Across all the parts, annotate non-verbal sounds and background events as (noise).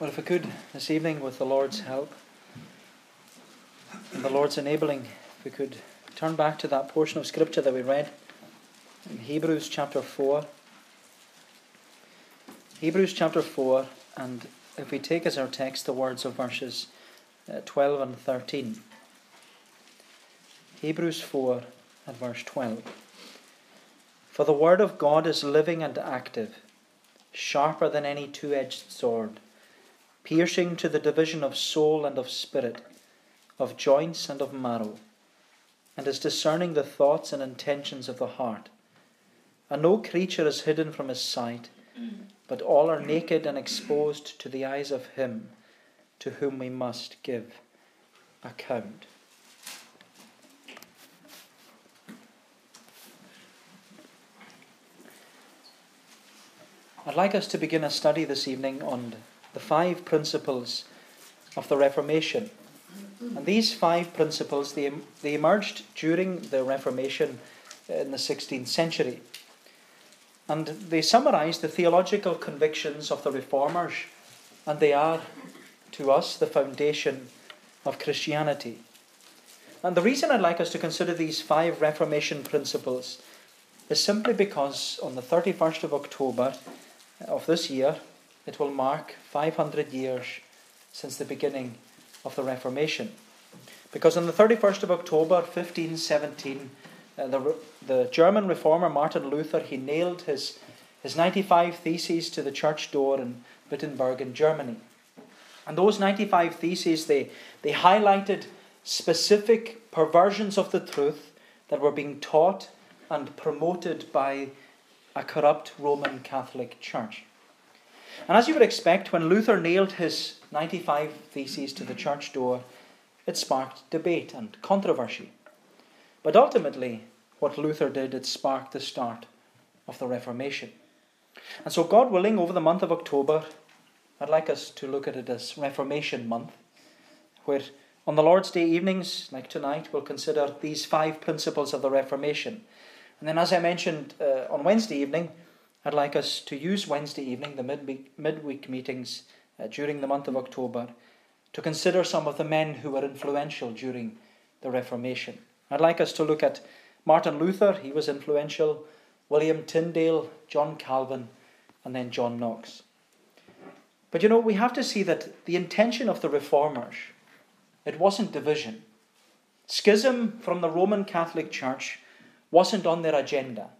Well, if we could this evening, with the Lord's help and the Lord's enabling, if we could turn back to that portion of Scripture that we read in Hebrews chapter 4. Hebrews chapter 4, and if we take as our text the words of verses uh, 12 and 13. Hebrews 4 and verse 12. For the word of God is living and active, sharper than any two edged sword piercing to the division of soul and of spirit, of joints and of marrow, and is discerning the thoughts and intentions of the heart. And no creature is hidden from his sight, but all are naked and exposed to the eyes of him to whom we must give account. I'd like us to begin a study this evening on the five principles of the Reformation. And these five principles, they, they emerged during the Reformation uh, in the 16th century. And they summarize the theological convictions of the Reformers, and they are, to us, the foundation of Christianity. And the reason I'd like us to consider these five Reformation principles is simply because on the 31st of October of this year, it will mark 500 years since the beginning of the Reformation. Because on the 31st of October 1517, uh, the, the German reformer Martin Luther, he nailed his, his 95 theses to the church door in Wittenberg in Germany. And those 95 theses, they, they highlighted specific perversions of the truth that were being taught and promoted by a corrupt Roman Catholic Church. And as you would expect, when Luther nailed his 95 Theses to the church door, it sparked debate and controversy. But ultimately, what Luther did, it sparked the start of the Reformation. And so, God willing, over the month of October, I'd like us to look at it as Reformation Month, where on the Lord's Day evenings, like tonight, we'll consider these five principles of the Reformation. And then, as I mentioned uh, on Wednesday evening, I'd like us to use Wednesday evening, the midweek, midweek meetings uh, during the month of October, to consider some of the men who were influential during the Reformation. I'd like us to look at Martin Luther, he was influential, William Tyndale, John Calvin, and then John Knox. But you know, we have to see that the intention of the reformers, it wasn't division. Schism from the Roman Catholic Church wasn't on their agenda.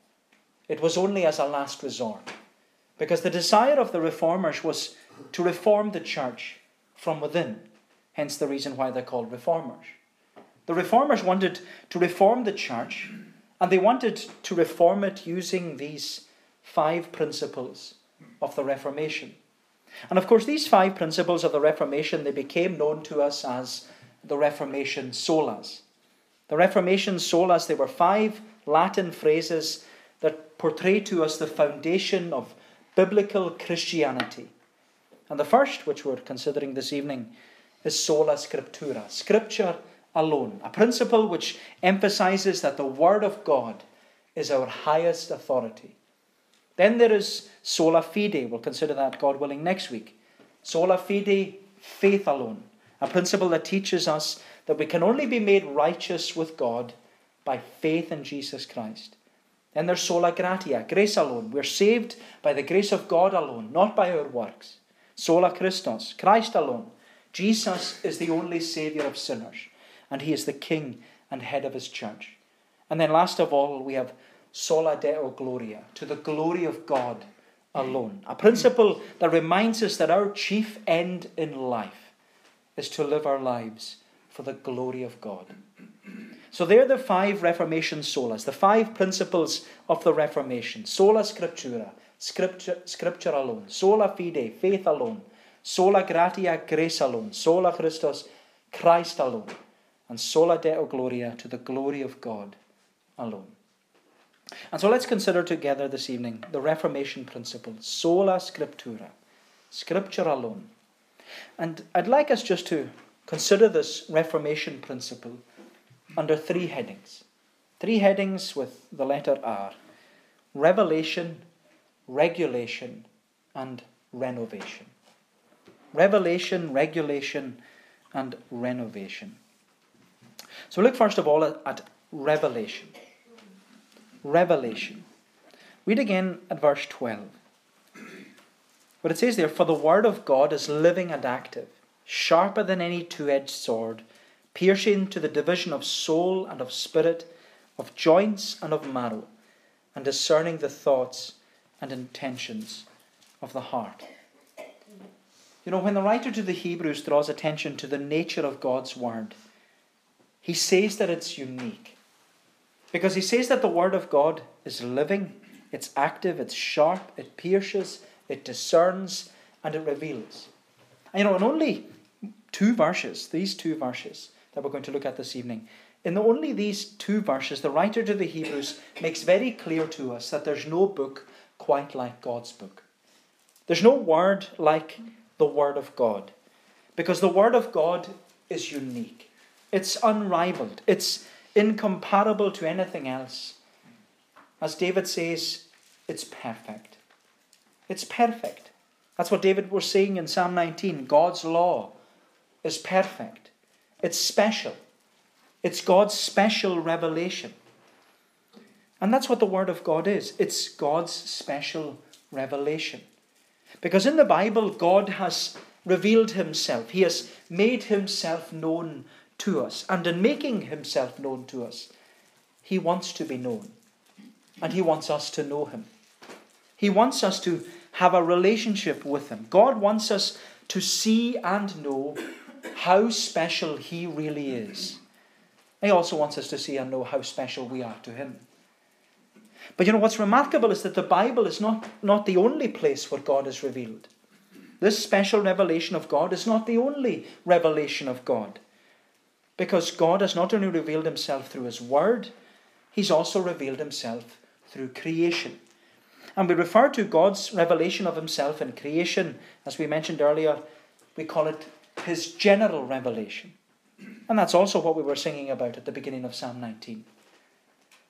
It was only as a last resort. Because the desire of the reformers was to reform the church from within, hence the reason why they're called reformers. The reformers wanted to reform the church, and they wanted to reform it using these five principles of the Reformation. And of course, these five principles of the Reformation, they became known to us as the Reformation solas. The Reformation solas, they were five Latin phrases that portray to us the foundation of biblical Christianity. And the first, which we're considering this evening, is sola scriptura, scripture alone, a principle which emphasizes that the Word of God is our highest authority. Then there is sola fide, we'll consider that, God willing, next week. Sola fide, faith alone, a principle that teaches us that we can only be made righteous with God by faith in Jesus Christ. Then their sola gratia, grace alone. We're saved by the grace of God alone, not by our works. Sola Christus, Christ alone. Jesus is the only Saviour of sinners, and He is the King and head of His church. And then last of all, we have sola deo gloria, to the glory of God alone. A principle that reminds us that our chief end in life is to live our lives for the glory of God. So they're the five Reformation solas, the five principles of the Reformation. Sola scriptura, scripture, scripture alone. Sola fide, faith alone. Sola gratia, grace alone. Sola Christus, Christ alone. And sola deo gloria, to the glory of God alone. And so let's consider together this evening the Reformation principle, sola scriptura, scripture alone. And I'd like us just to consider this Reformation principle under three headings. Three headings with the letter R revelation, regulation, and renovation. revelation, regulation, and renovation. So look first of all at, at revelation. Revelation. Read again at verse 12. But it says there, For the word of God is living and active, sharper than any two edged sword, piercing to the division of soul and of spirit, of joints and of marrow, and discerning the thoughts and intentions of the heart. You know, when the writer to the Hebrews draws attention to the nature of God's word, he says that it's unique. Because he says that the word of God is living, it's active, it's sharp, it pierces, it discerns, and it reveals. And you know, in only two verses, these two verses that we're going to look at this evening, in only these two verses, the writer to the Hebrews (coughs) makes very clear to us that there's no book quite like God's book. There's no word like the Word of God. Because the Word of God is unique, it's unrivaled, it's incomparable to anything else. As David says, it's perfect. It's perfect. That's what David was saying in Psalm 19. God's law is perfect. It's special. It's God's special revelation. And that's what the Word of God is it's God's special revelation. Because in the Bible, God has revealed himself, He has made Himself known to us. And in making Himself known to us, He wants to be known. And He wants us to know Him. He wants us to have a relationship with Him. God wants us to see and know how special He really is. He also wants us to see and know how special we are to Him. But you know what's remarkable is that the Bible is not, not the only place where God is revealed. This special revelation of God is not the only revelation of God. Because God has not only revealed himself through his word, he's also revealed himself through creation. And we refer to God's revelation of himself in creation, as we mentioned earlier, we call it his general revelation. And that's also what we were singing about at the beginning of Psalm 19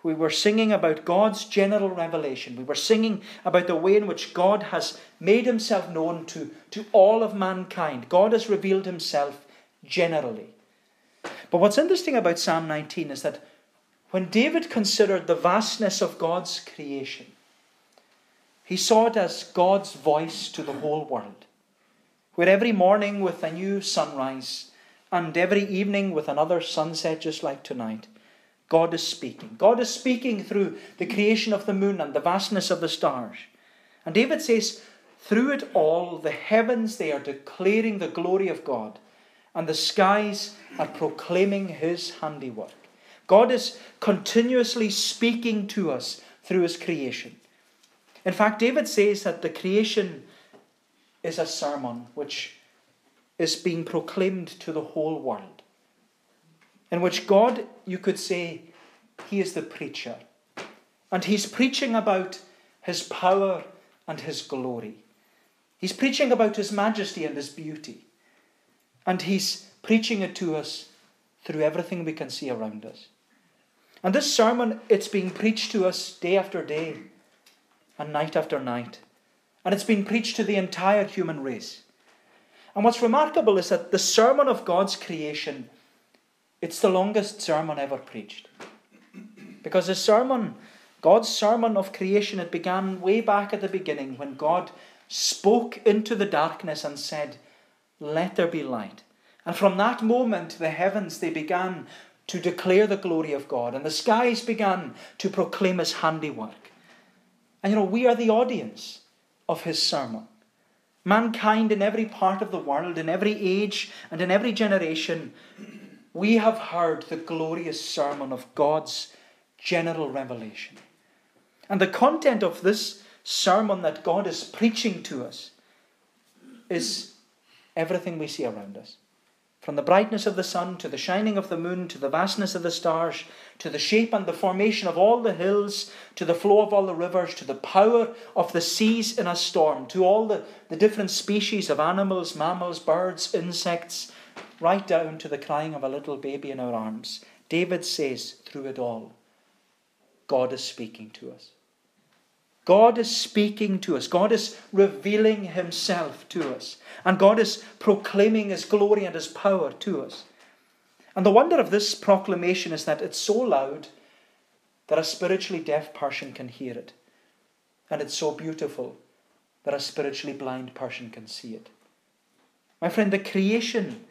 we were singing about God's general revelation. We were singing about the way in which God has made himself known to, to all of mankind. God has revealed himself generally. But what's interesting about Psalm 19 is that when David considered the vastness of God's creation, he saw it as God's voice to the whole world. Where every morning with a new sunrise, and every evening with another sunset just like tonight, God is speaking. God is speaking through the creation of the moon and the vastness of the stars. And David says, through it all, the heavens, they are declaring the glory of God, and the skies are proclaiming his handiwork. God is continuously speaking to us through his creation. In fact, David says that the creation is a sermon which is being proclaimed to the whole world in which God, you could say, He is the preacher. And He's preaching about His power and His glory. He's preaching about His majesty and His beauty. And He's preaching it to us through everything we can see around us. And this sermon, it's being preached to us day after day and night after night. And it's been preached to the entire human race. And what's remarkable is that the sermon of God's creation it's the longest sermon ever preached. Because the sermon, God's sermon of creation, it began way back at the beginning when God spoke into the darkness and said, Let there be light. And from that moment, the heavens, they began to declare the glory of God, and the skies began to proclaim his handiwork. And you know, we are the audience of his sermon. Mankind in every part of the world, in every age, and in every generation we have heard the glorious sermon of God's general revelation. And the content of this sermon that God is preaching to us is everything we see around us. From the brightness of the sun to the shining of the moon to the vastness of the stars to the shape and the formation of all the hills to the flow of all the rivers to the power of the seas in a storm to all the, the different species of animals, mammals, birds, insects, right down to the crying of a little baby in our arms, David says through it all, God is speaking to us. God is speaking to us. God is revealing Himself to us. And God is proclaiming His glory and His power to us. And the wonder of this proclamation is that it's so loud that a spiritually deaf person can hear it. And it's so beautiful that a spiritually blind person can see it. My friend, the creation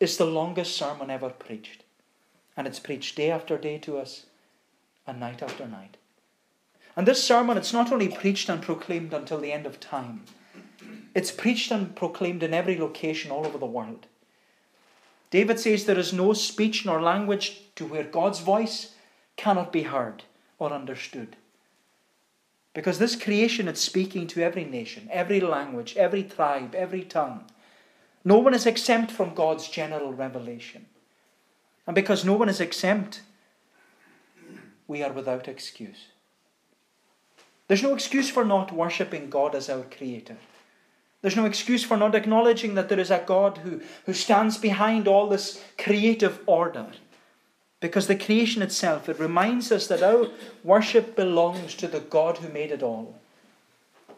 is the longest sermon ever preached. And it's preached day after day to us and night after night. And this sermon, it's not only preached and proclaimed until the end of time, it's preached and proclaimed in every location all over the world. David says there is no speech nor language to where God's voice cannot be heard or understood. Because this creation is speaking to every nation, every language, every tribe, every tongue. No one is exempt from God's general revelation. And because no one is exempt, we are without excuse. There's no excuse for not worshipping God as our Creator. There's no excuse for not acknowledging that there is a God who, who stands behind all this creative order. Because the creation itself, it reminds us that our worship belongs to the God who made it all.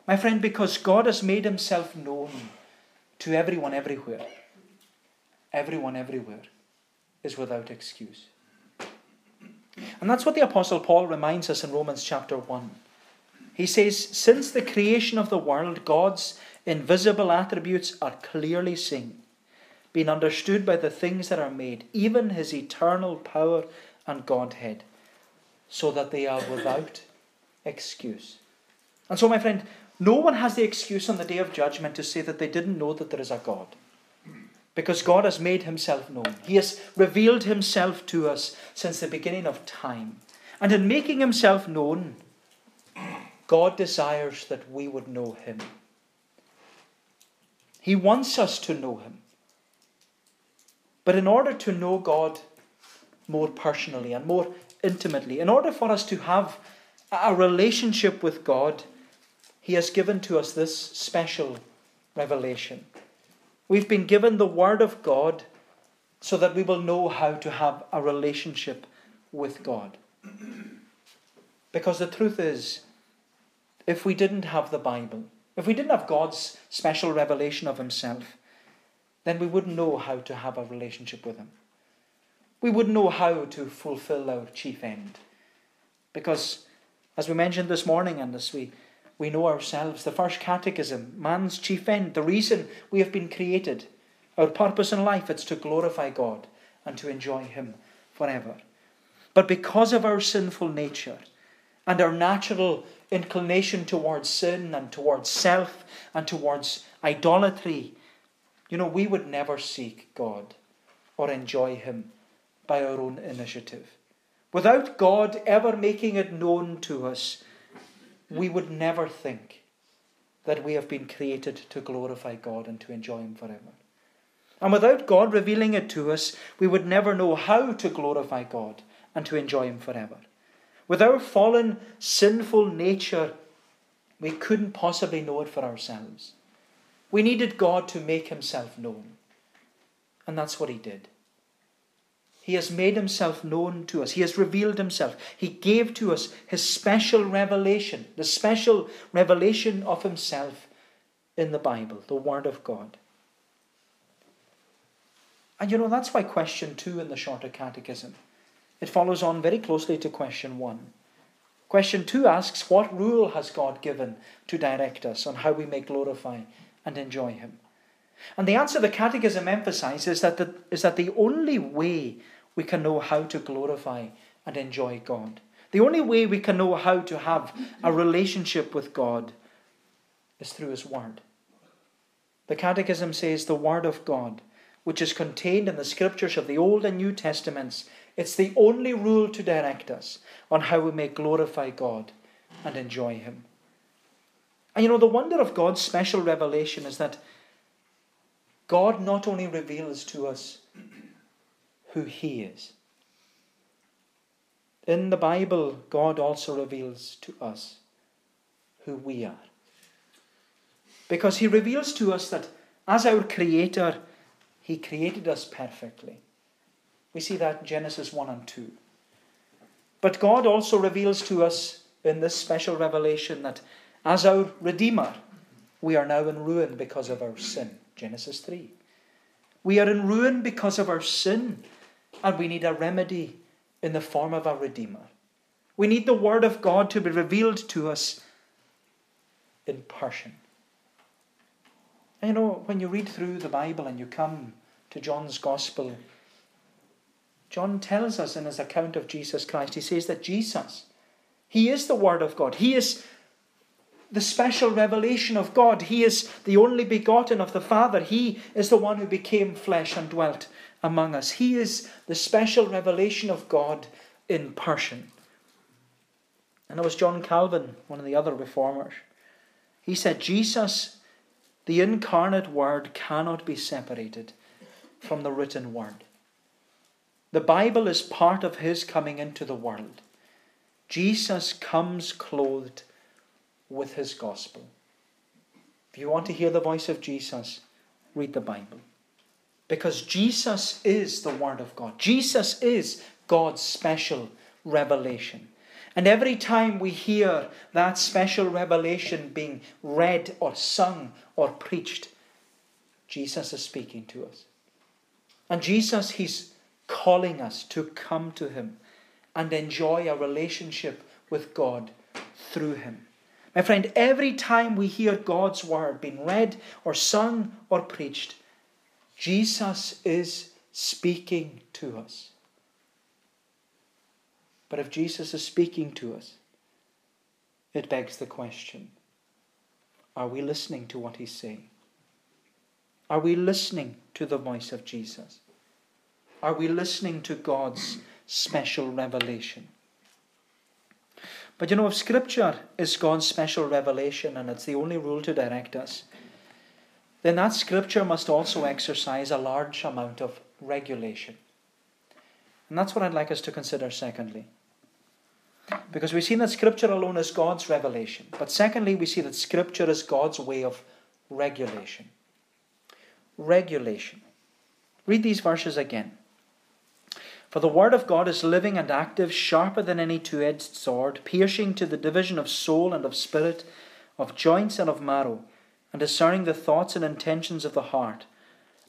My friend, because God has made himself known to everyone everywhere, everyone everywhere is without excuse. And that's what the Apostle Paul reminds us in Romans chapter 1. He says, Since the creation of the world, God's invisible attributes are clearly seen, being understood by the things that are made, even his eternal power and Godhead, so that they are without excuse. And so, my friend, no one has the excuse on the day of judgment to say that they didn't know that there is a God because God has made himself known. He has revealed himself to us since the beginning of time. And in making himself known, God desires that we would know him. He wants us to know him. But in order to know God more personally and more intimately, in order for us to have a relationship with God, He has given to us this special revelation. We've been given the Word of God so that we will know how to have a relationship with God. Because the truth is, if we didn't have the Bible, if we didn't have God's special revelation of Himself, then we wouldn't know how to have a relationship with Him. We wouldn't know how to fulfill our chief end. Because, as we mentioned this morning, and as we we know ourselves. The first catechism, man's chief end, the reason we have been created, our purpose in life, it's to glorify God and to enjoy Him forever. But because of our sinful nature and our natural inclination towards sin and towards self and towards idolatry, you know, we would never seek God or enjoy Him by our own initiative. Without God ever making it known to us we would never think that we have been created to glorify God and to enjoy Him forever. And without God revealing it to us, we would never know how to glorify God and to enjoy Him forever. With our fallen, sinful nature, we couldn't possibly know it for ourselves. We needed God to make Himself known. And that's what He did. He has made himself known to us. He has revealed himself. He gave to us his special revelation, the special revelation of himself in the Bible, the Word of God. And you know, that's why question two in the Shorter Catechism, it follows on very closely to question one. Question two asks, What rule has God given to direct us on how we may glorify and enjoy Him? And the answer the Catechism emphasizes is that the, is that the only way we can know how to glorify and enjoy God. The only way we can know how to have a relationship with God is through His Word. The Catechism says the Word of God, which is contained in the scriptures of the Old and New Testaments, it's the only rule to direct us on how we may glorify God and enjoy Him. And you know, the wonder of God's special revelation is that God not only reveals to us who He is. In the Bible, God also reveals to us who we are. Because He reveals to us that as our Creator, He created us perfectly. We see that in Genesis 1 and 2. But God also reveals to us in this special revelation that as our Redeemer, we are now in ruin because of our sin. Genesis 3. We are in ruin because of our sin, and we need a remedy in the form of a Redeemer. We need the Word of God to be revealed to us in person. And you know, when you read through the Bible and you come to John's Gospel, John tells us in his account of Jesus Christ, he says that Jesus, he is the Word of God. He is the special revelation of God. He is the only begotten of the Father. He is the one who became flesh and dwelt among us. He is the special revelation of God in person. And it was John Calvin, one of the other reformers. He said, Jesus, the incarnate Word, cannot be separated from the written Word. The Bible is part of His coming into the world. Jesus comes clothed with His gospel. If you want to hear the voice of Jesus, read the Bible. Because Jesus is the Word of God. Jesus is God's special revelation. And every time we hear that special revelation being read or sung or preached, Jesus is speaking to us. And Jesus, He's calling us to come to Him and enjoy a relationship with God through Him. My friend, every time we hear God's word being read or sung or preached, Jesus is speaking to us. But if Jesus is speaking to us, it begs the question are we listening to what he's saying? Are we listening to the voice of Jesus? Are we listening to God's special revelation? But you know, if Scripture is God's special revelation and it's the only rule to direct us, then that Scripture must also exercise a large amount of regulation. And that's what I'd like us to consider, secondly. Because we've seen that Scripture alone is God's revelation. But secondly, we see that Scripture is God's way of regulation. Regulation. Read these verses again. For the Word of God is living and active, sharper than any two edged sword, piercing to the division of soul and of spirit, of joints and of marrow, and discerning the thoughts and intentions of the heart.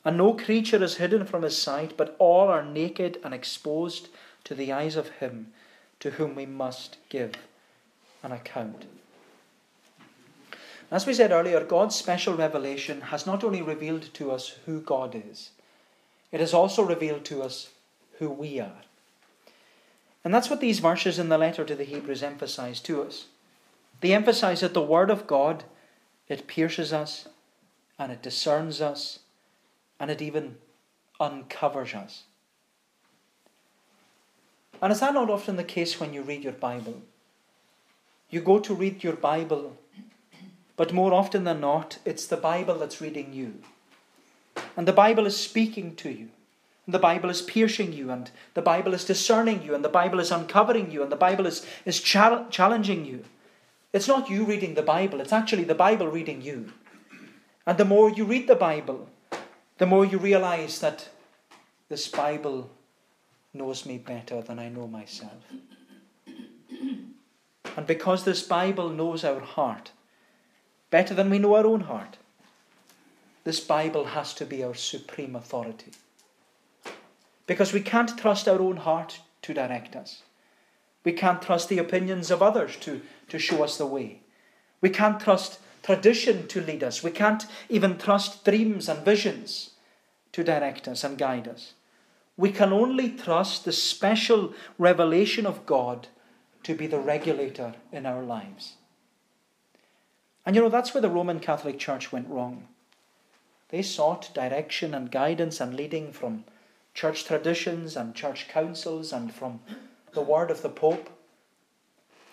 And no creature is hidden from his sight, but all are naked and exposed to the eyes of him to whom we must give an account. As we said earlier, God's special revelation has not only revealed to us who God is, it has also revealed to us who we are. And that's what these verses in the letter to the Hebrews emphasize to us. They emphasize that the Word of God, it pierces us, and it discerns us, and it even uncovers us. And is that not often the case when you read your Bible? You go to read your Bible, but more often than not, it's the Bible that's reading you. And the Bible is speaking to you. The Bible is piercing you, and the Bible is discerning you, and the Bible is uncovering you, and the Bible is, is challenging you. It's not you reading the Bible, it's actually the Bible reading you. And the more you read the Bible, the more you realize that this Bible knows me better than I know myself. And because this Bible knows our heart better than we know our own heart, this Bible has to be our supreme authority. Because we can't trust our own heart to direct us. We can't trust the opinions of others to, to show us the way. We can't trust tradition to lead us. We can't even trust dreams and visions to direct us and guide us. We can only trust the special revelation of God to be the regulator in our lives. And you know, that's where the Roman Catholic Church went wrong. They sought direction and guidance and leading from church traditions and church councils and from the word of the Pope.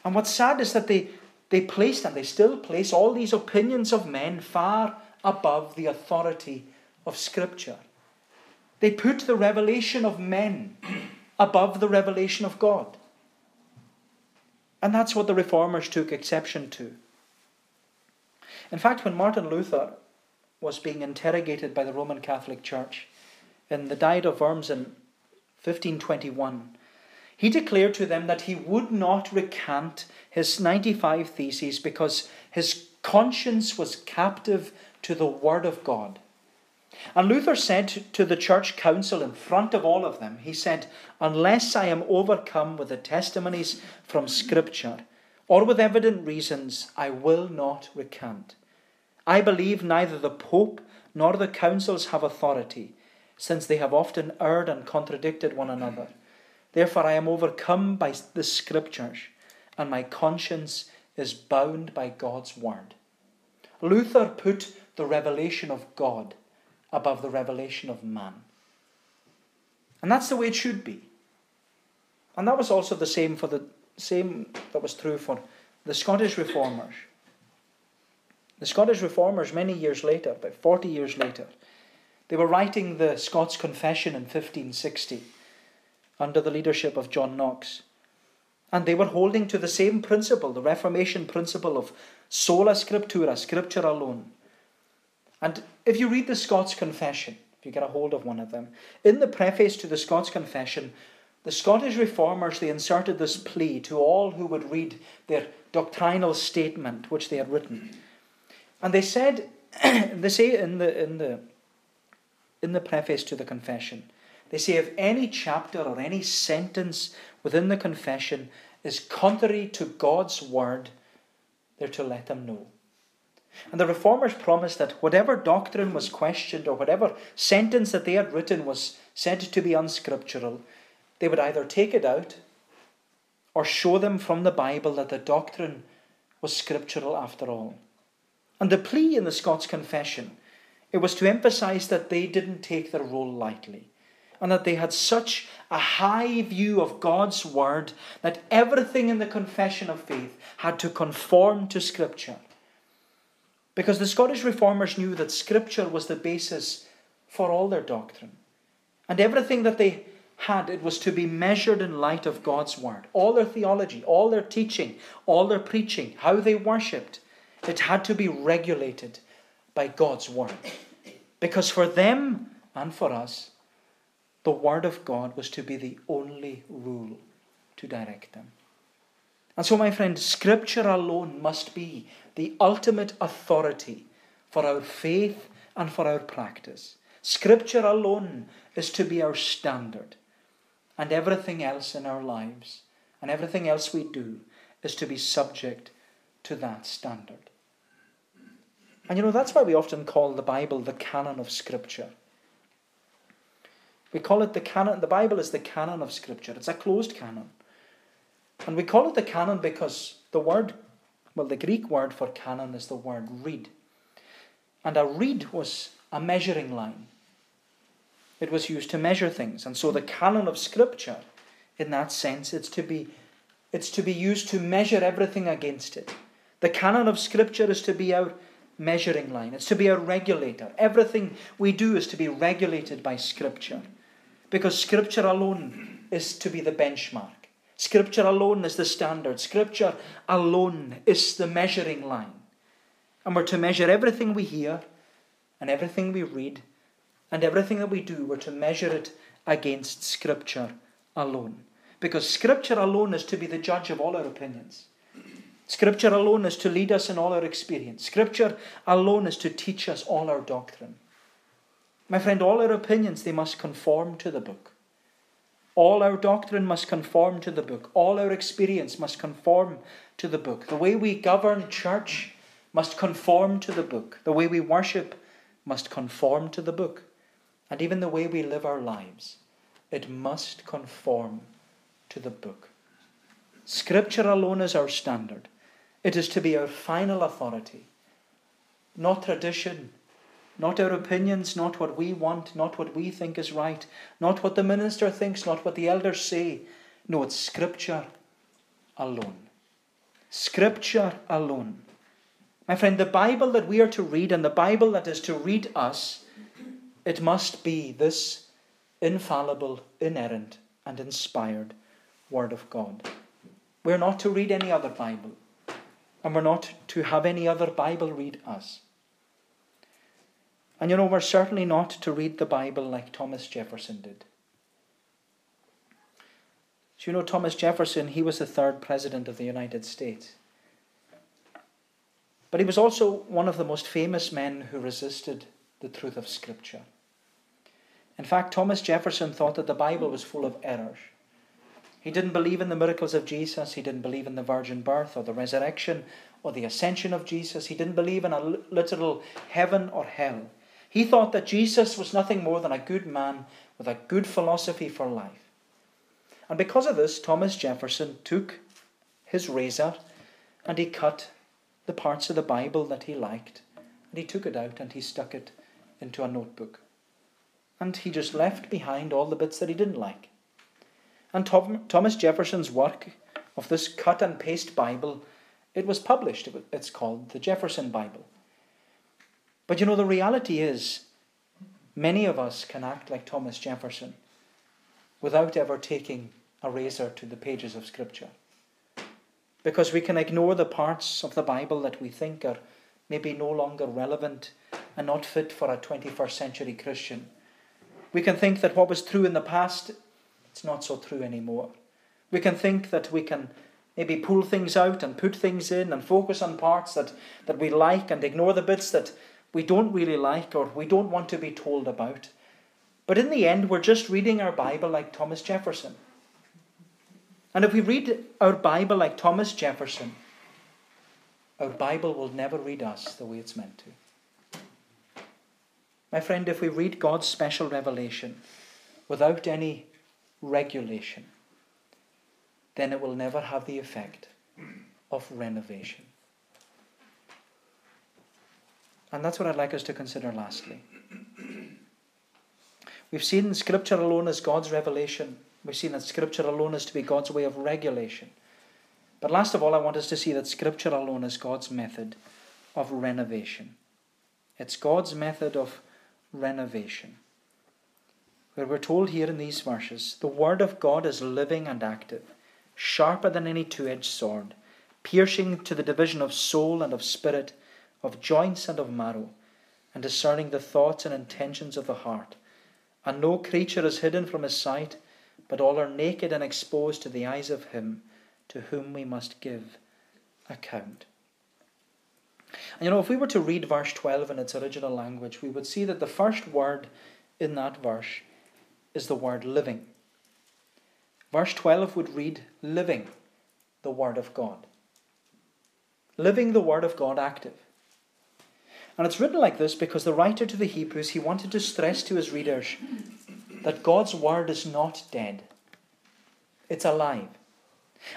And what's sad is that they, they placed and they still place all these opinions of men far above the authority of Scripture. They put the revelation of men above the revelation of God. And that's what the reformers took exception to. In fact, when Martin Luther was being interrogated by the Roman Catholic Church in the Diet of Worms in 1521, he declared to them that he would not recant his 95 theses because his conscience was captive to the Word of God. And Luther said to the church council in front of all of them, he said, Unless I am overcome with the testimonies from Scripture or with evident reasons, I will not recant. I believe neither the Pope nor the councils have authority, since they have often erred and contradicted one another. Therefore, I am overcome by the Scriptures, and my conscience is bound by God's Word. Luther put the revelation of God above the revelation of man. And that's the way it should be. And that was also the same for the same that was true for the Scottish reformers. The Scottish reformers, many years later, about 40 years later, they were writing the Scots Confession in 1560 under the leadership of John Knox. And they were holding to the same principle, the Reformation principle of sola scriptura, scripture alone. And if you read the Scots Confession, if you get a hold of one of them, in the preface to the Scots Confession, the Scottish reformers they inserted this plea to all who would read their doctrinal statement which they had written. And they said (clears throat) they say in the in the in the preface to the confession, they say if any chapter or any sentence within the confession is contrary to God's word, they're to let them know. And the reformers promised that whatever doctrine was questioned or whatever sentence that they had written was said to be unscriptural, they would either take it out or show them from the Bible that the doctrine was scriptural after all. And the plea in the Scots Confession, it was to emphasize that they didn't take their role lightly and that they had such a high view of God's word that everything in the confession of faith had to conform to Scripture. Because the Scottish reformers knew that Scripture was the basis for all their doctrine. And everything that they had, it was to be measured in light of God's Word. All their theology, all their teaching, all their preaching, how they worshipped, it had to be regulated by God's Word. Because for them and for us, the Word of God was to be the only rule to direct them. And so, my friend, Scripture alone must be the ultimate authority for our faith and for our practice. Scripture alone is to be our standard, and everything else in our lives and everything else we do is to be subject to that standard. And you know, that's why we often call the Bible the canon of Scripture. We call it the canon, the Bible is the canon of Scripture. It's a closed canon. And we call it the canon because the word, well, the Greek word for canon is the word reed. And a reed was a measuring line. It was used to measure things. And so the canon of Scripture, in that sense, it's to be, it's to be used to measure everything against it. The canon of Scripture is to be our measuring line, it's to be a regulator. Everything we do is to be regulated by Scripture. Because Scripture alone is to be the benchmark. Scripture alone is the standard. Scripture alone is the measuring line. And we're to measure everything we hear and everything we read and everything that we do, we're to measure it against Scripture alone. Because Scripture alone is to be the judge of all our opinions. Scripture alone is to lead us in all our experience. Scripture alone is to teach us all our doctrine. My friend, all our opinions, they must conform to the book. All our doctrine must conform to the book. All our experience must conform to the book. The way we govern church must conform to the book. The way we worship must conform to the book. And even the way we live our lives, it must conform to the book. Scripture alone is our standard. It is to be our final authority, not tradition, not our opinions, not what we want, not what we think is right, not what the minister thinks, not what the elders say. No, it's Scripture alone. Scripture alone. My friend, the Bible that we are to read and the Bible that is to read us, it must be this infallible, inerrant, and inspired Word of God. We're not to read any other Bible, and we're not to have any other Bible read us. And you know, we're certainly not to read the Bible like Thomas Jefferson did. Do you know Thomas Jefferson? He was the third president of the United States. But he was also one of the most famous men who resisted the truth of Scripture. In fact, Thomas Jefferson thought that the Bible was full of errors. He didn't believe in the miracles of Jesus. He didn't believe in the virgin birth or the resurrection or the ascension of Jesus. He didn't believe in a literal heaven or hell. He thought that Jesus was nothing more than a good man with a good philosophy for life. And because of this, Thomas Jefferson took his razor and he cut the parts of the Bible that he liked, and he took it out and he stuck it into a notebook. And he just left behind all the bits that he didn't like. And Thomas Jefferson's work of this cut and paste Bible, it was published. It's called the Jefferson Bible. But you know, the reality is, many of us can act like Thomas Jefferson without ever taking a razor to the pages of Scripture because we can ignore the parts of the Bible that we think are maybe no longer relevant and not fit for a 21st century Christian. We can think that what was true in the past, it's not so true anymore. We can think that we can maybe pull things out and put things in and focus on parts that, that we like and ignore the bits that we don't really like or we don't want to be told about. But in the end, we're just reading our Bible like Thomas Jefferson. And if we read our Bible like Thomas Jefferson, our Bible will never read us the way it's meant to. My friend, if we read God's special revelation without any regulation, then it will never have the effect of renovation. And that's what I'd like us to consider lastly. We've seen Scripture alone as God's revelation We've seen that Scripture alone is to be God's way of regulation. But last of all, I want us to see that Scripture alone is God's method of renovation. It's God's method of renovation. Where we're told here in these verses the Word of God is living and active, sharper than any two edged sword, piercing to the division of soul and of spirit, of joints and of marrow, and discerning the thoughts and intentions of the heart. And no creature is hidden from his sight but all are naked and exposed to the eyes of him to whom we must give account. And you know, if we were to read verse 12 in its original language, we would see that the first word in that verse is the word living. Verse 12 would read, living the Word of God. Living the Word of God active. And it's written like this because the writer to the Hebrews, he wanted to stress to his readers that God's word is not dead, it's alive.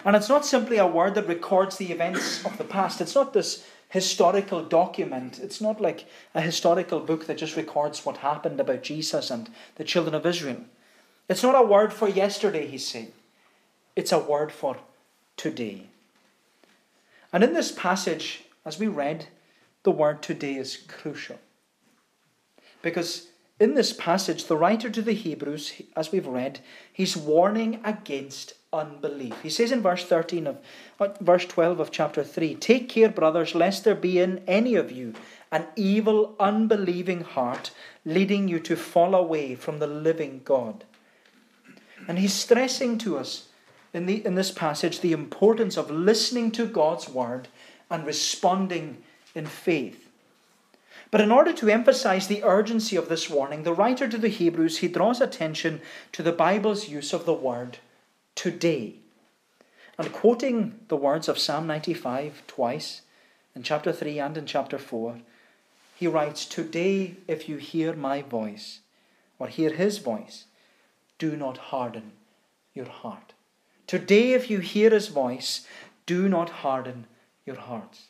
And it's not simply a word that records the events of the past. It's not this historical document. It's not like a historical book that just records what happened about Jesus and the children of Israel. It's not a word for yesterday, he's saying. It's a word for today. And in this passage, as we read, the word today is crucial. Because in this passage, the writer to the Hebrews, as we've read, he's warning against unbelief. He says in verse 13 of uh, verse 12 of chapter 3, "Take care, brothers, lest there be in any of you an evil, unbelieving heart, leading you to fall away from the living God." And he's stressing to us in, the, in this passage the importance of listening to God's word and responding in faith. But in order to emphasize the urgency of this warning, the writer to the Hebrews he draws attention to the Bible's use of the word today. And quoting the words of Psalm 95 twice, in chapter 3 and in chapter 4, he writes, Today, if you hear my voice, or hear his voice, do not harden your heart. Today, if you hear his voice, do not harden your hearts.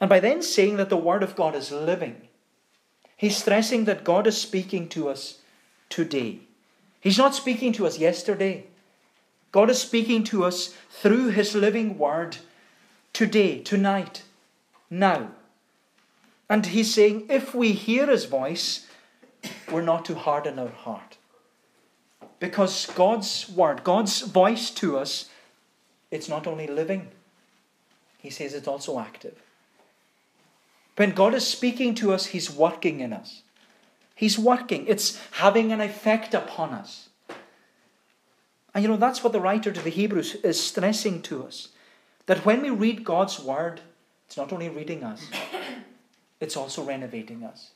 And by then saying that the Word of God is living, he's stressing that God is speaking to us today. He's not speaking to us yesterday. God is speaking to us through His living Word today, tonight, now. And He's saying if we hear His voice, we're not to harden our heart. Because God's Word, God's voice to us, it's not only living, He says it's also active. When God is speaking to us, He's working in us. He's working, it's having an effect upon us. And you know, that's what the writer to the Hebrews is stressing to us. That when we read God's word, it's not only reading us, (coughs) it's also renovating us.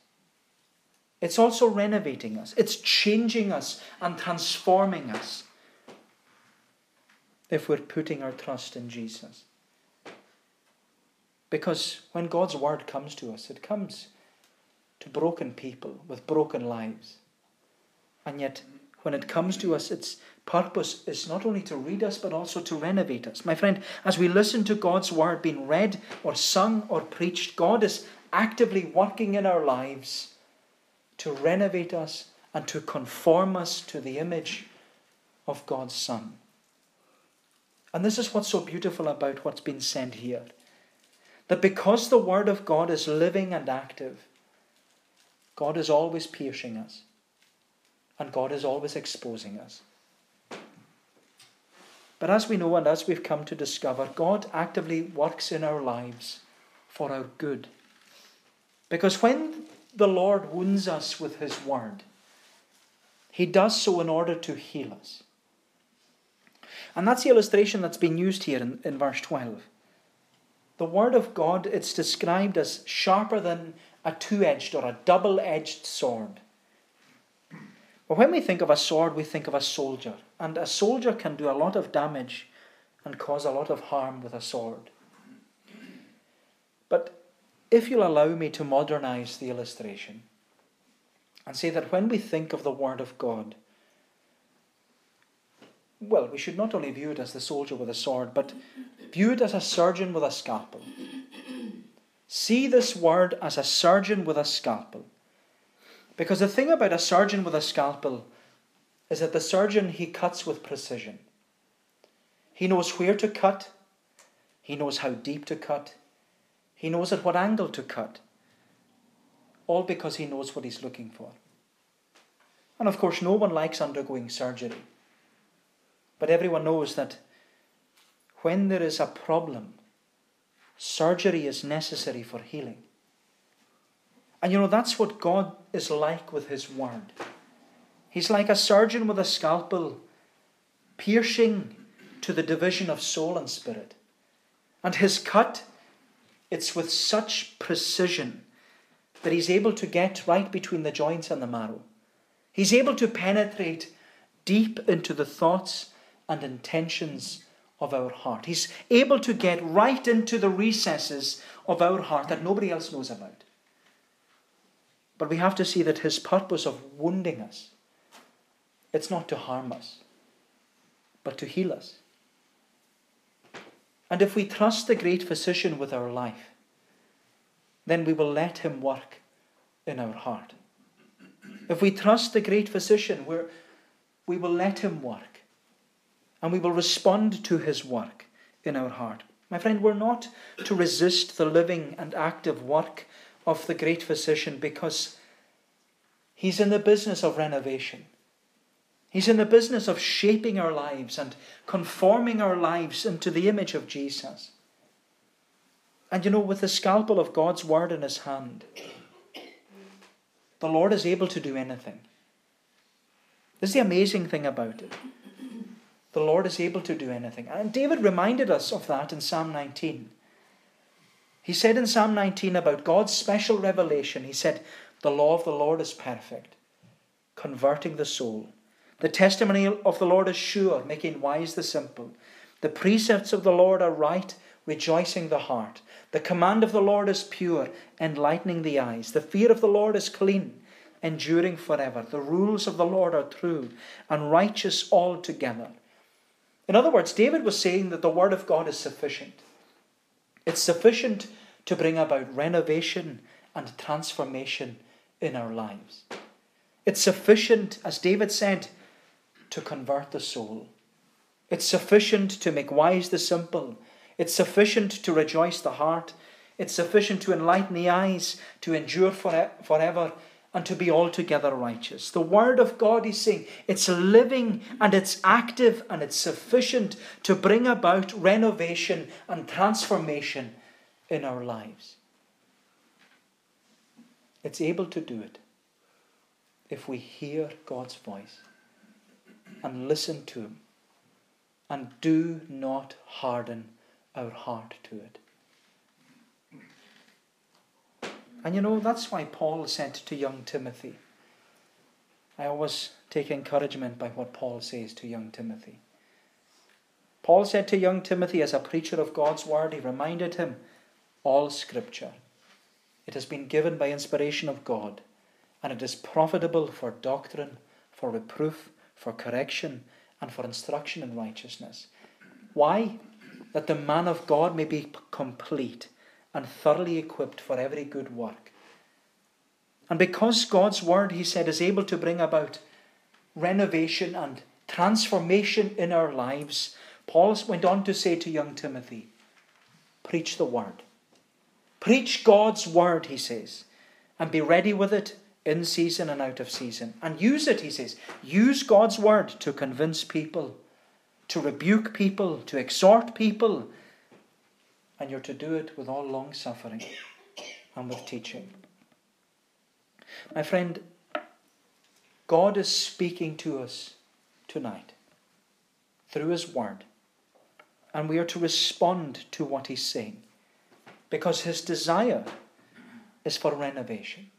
It's also renovating us. It's changing us and transforming us if we're putting our trust in Jesus. Because when God's word comes to us, it comes to broken people with broken lives. And yet, when it comes to us, its purpose is not only to read us, but also to renovate us. My friend, as we listen to God's word being read or sung or preached, God is actively working in our lives to renovate us and to conform us to the image of God's Son. And this is what's so beautiful about what's been said here. That because the Word of God is living and active, God is always piercing us, and God is always exposing us. But as we know and as we've come to discover, God actively works in our lives for our good. Because when the Lord wounds us with His Word, He does so in order to heal us. And that's the illustration that's been used here in, in verse 12. The Word of God, it's described as sharper than a two edged or a double edged sword. But when we think of a sword, we think of a soldier. And a soldier can do a lot of damage and cause a lot of harm with a sword. But if you'll allow me to modernize the illustration and say that when we think of the Word of God, well, we should not only view it as the soldier with a sword, but view it as a surgeon with a scalpel. See this word as a surgeon with a scalpel. Because the thing about a surgeon with a scalpel is that the surgeon he cuts with precision. He knows where to cut, he knows how deep to cut, he knows at what angle to cut. All because he knows what he's looking for. And of course, no one likes undergoing surgery. But everyone knows that when there is a problem, surgery is necessary for healing. And you know, that's what God is like with His Word. He's like a surgeon with a scalpel, piercing to the division of soul and spirit. And his cut, it's with such precision that he's able to get right between the joints and the marrow. He's able to penetrate deep into the thoughts and intentions of our heart. He's able to get right into the recesses of our heart that nobody else knows about. But we have to see that his purpose of wounding us, it's not to harm us, but to heal us. And if we trust the great physician with our life, then we will let him work in our heart. If we trust the great physician, we we will let him work and we will respond to his work in our heart. My friend, we're not to resist the living and active work of the great physician because he's in the business of renovation. He's in the business of shaping our lives and conforming our lives into the image of Jesus. And you know, with the scalpel of God's word in his hand, the Lord is able to do anything. This is the amazing thing about it. The Lord is able to do anything. And David reminded us of that in Psalm 19. He said in Psalm 19 about God's special revelation, he said, The law of the Lord is perfect, converting the soul. The testimony of the Lord is sure, making wise the simple. The precepts of the Lord are right, rejoicing the heart. The command of the Lord is pure, enlightening the eyes. The fear of the Lord is clean, enduring forever. The rules of the Lord are true and righteous altogether. In other words, David was saying that the Word of God is sufficient. It's sufficient to bring about renovation and transformation in our lives. It's sufficient, as David said, to convert the soul. It's sufficient to make wise the simple. It's sufficient to rejoice the heart. It's sufficient to enlighten the eyes, to endure forever, and to be altogether righteous. The Word of God, he's saying, it's living and it's active and it's sufficient to bring about renovation and transformation in our lives. It's able to do it if we hear God's voice and listen to Him and do not harden our heart to it. And you know, that's why Paul said to young Timothy, I always take encouragement by what Paul says to young Timothy. Paul said to young Timothy, as a preacher of God's word, he reminded him, All scripture. It has been given by inspiration of God, and it is profitable for doctrine, for reproof, for correction, and for instruction in righteousness. Why? That the man of God may be complete and thoroughly equipped for every good work. And because God's word, he said, is able to bring about renovation and transformation in our lives, Paul went on to say to young Timothy, Preach the word. Preach God's word, he says, and be ready with it in season and out of season. And use it, he says. Use God's word to convince people, to rebuke people, to exhort people, and you're to do it with all long suffering and with teaching. My friend, God is speaking to us tonight through His Word, and we are to respond to what He's saying because His desire is for renovation.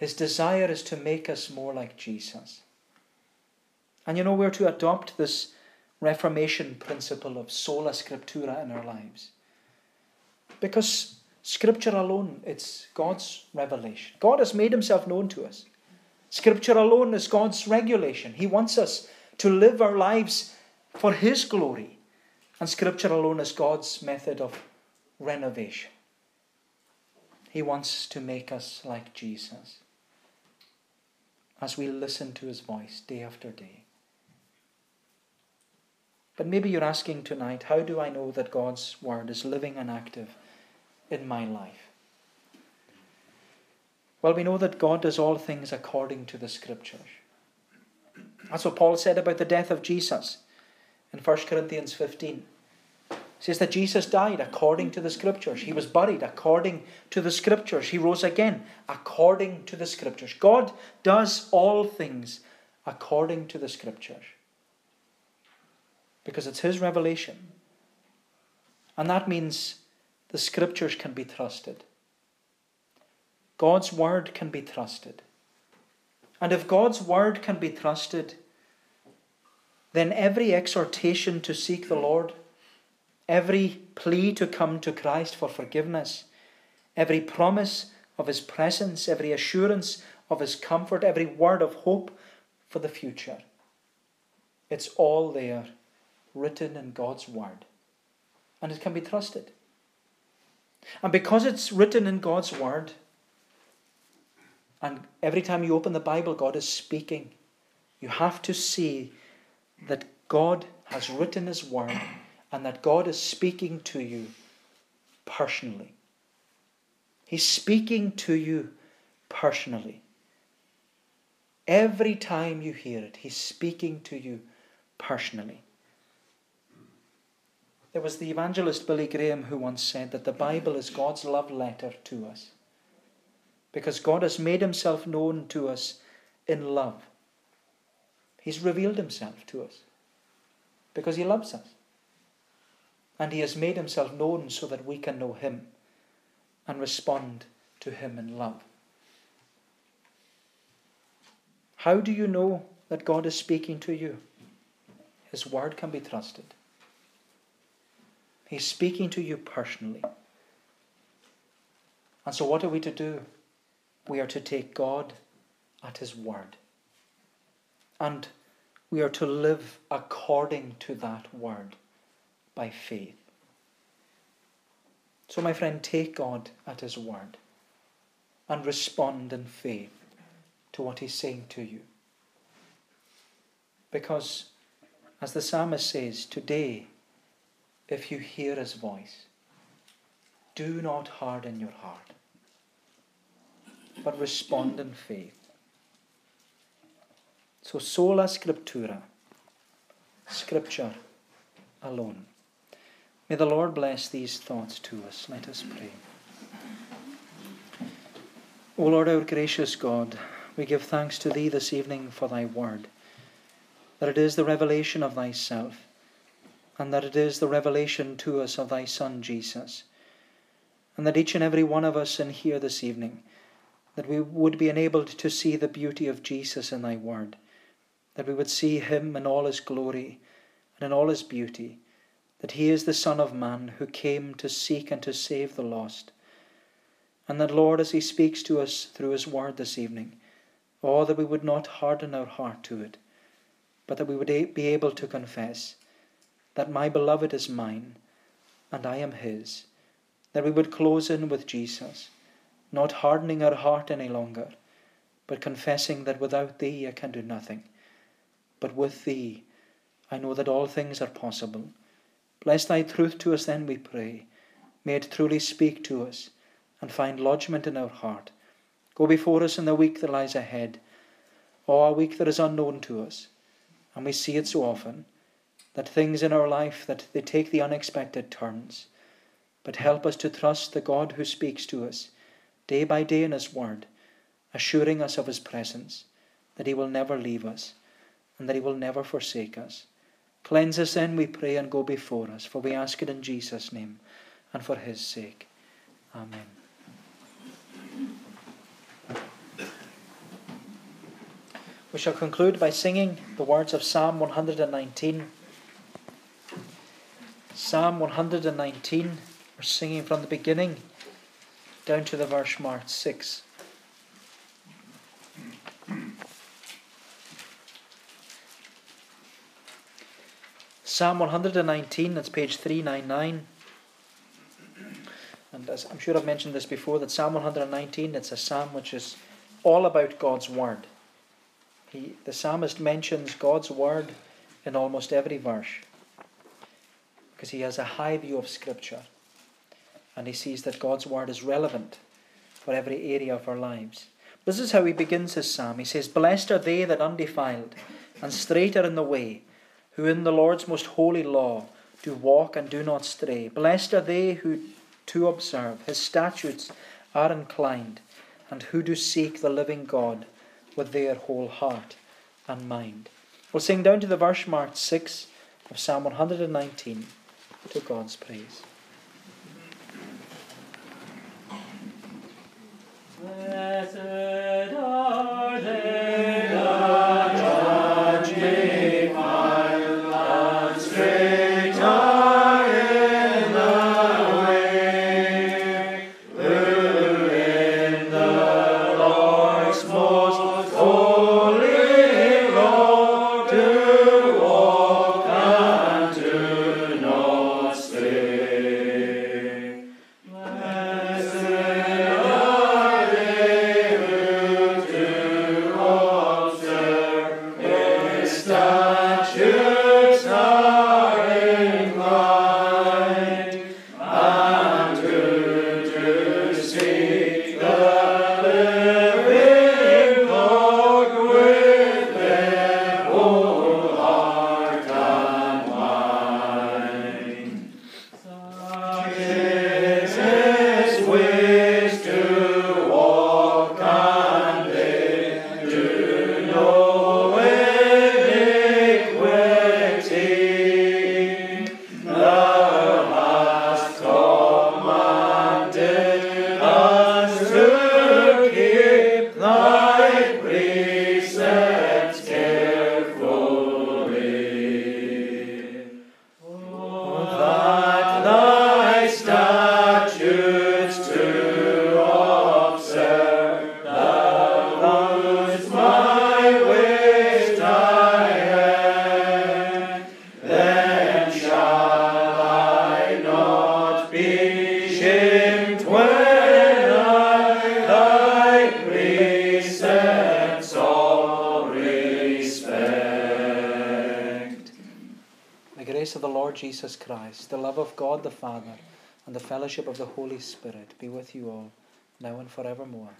His desire is to make us more like Jesus. And you know, we're to adopt this Reformation principle of sola scriptura in our lives. Because Scripture alone, it's God's revelation. God has made himself known to us. Scripture alone is God's regulation. He wants us to live our lives for His glory. And Scripture alone is God's method of renovation. He wants to make us like Jesus as we listen to His voice day after day. But maybe you're asking tonight, how do I know that God's Word is living and active in my life? Well, we know that God does all things according to the Scriptures. That's what Paul said about the death of Jesus in 1 Corinthians 15. Says that Jesus died according to the Scriptures. He was buried according to the Scriptures. He rose again according to the Scriptures. God does all things according to the Scriptures because it's His revelation. And that means the scriptures can be trusted. God's word can be trusted. And if God's word can be trusted, then every exhortation to seek the Lord, every plea to come to Christ for forgiveness, every promise of His presence, every assurance of His comfort, every word of hope for the future, it's all there, written in God's word. And it can be trusted. And because it's written in God's Word, and every time you open the Bible, God is speaking, you have to see that God has written His Word and that God is speaking to you personally. He's speaking to you personally. Every time you hear it, He's speaking to you personally. There was the evangelist Billy Graham who once said that the Bible is God's love letter to us. Because God has made himself known to us in love. He's revealed himself to us because he loves us. And he has made himself known so that we can know him and respond to him in love. How do you know that God is speaking to you? His word can be trusted. He's speaking to you personally. And so, what are we to do? We are to take God at His word. And we are to live according to that word by faith. So, my friend, take God at His word and respond in faith to what He's saying to you. Because, as the psalmist says, today if you hear his voice. Do not harden your heart, but respond in faith. So, sola scriptura, scripture alone. May the Lord bless these thoughts to us. Let us pray. O Lord, our gracious God, we give thanks to Thee this evening for Thy word, that it is the revelation of Thyself and that it is the revelation to us of thy Son, Jesus. And that each and every one of us in here this evening, that we would be enabled to see the beauty of Jesus in thy word, that we would see him in all his glory and in all his beauty, that he is the Son of Man who came to seek and to save the lost. And that, Lord, as he speaks to us through his word this evening, oh, that we would not harden our heart to it, but that we would be able to confess that my beloved is mine and I am his, that we would close in with Jesus, not hardening our heart any longer, but confessing that without thee I can do nothing, but with thee I know that all things are possible. Bless thy truth to us then, we pray. May it truly speak to us and find lodgment in our heart. Go before us in the week that lies ahead, or a week that is unknown to us, and we see it so often that things in our life that they take the unexpected turns. But help us to trust the God who speaks to us day by day in His Word, assuring us of His presence, that He will never leave us, and that He will never forsake us. Cleanse us then, we pray, and go before us, for we ask it in Jesus' name and for His sake. Amen. We shall conclude by singing the words of Psalm 119. Psalm 119, we're singing from the beginning down to the verse marked 6. Psalm 119, that's page 399. And as I'm sure I've mentioned this before, that Psalm 119, it's a psalm which is all about God's Word. He, the psalmist mentions God's Word in almost every verse because he has a high view of Scripture and he sees that God's Word is relevant for every area of our lives. This is how he begins his psalm. He says, Blessed are they that undefiled and straight are in the way, who in the Lord's most holy law do walk and do not stray. Blessed are they who to observe his statutes are inclined, and who do seek the living God with their whole heart and mind. We'll sing down to the verse marked 6 of Psalm 119 to God's praise. Blessed are they. Fellowship of the Holy Spirit be with you all, now and forevermore.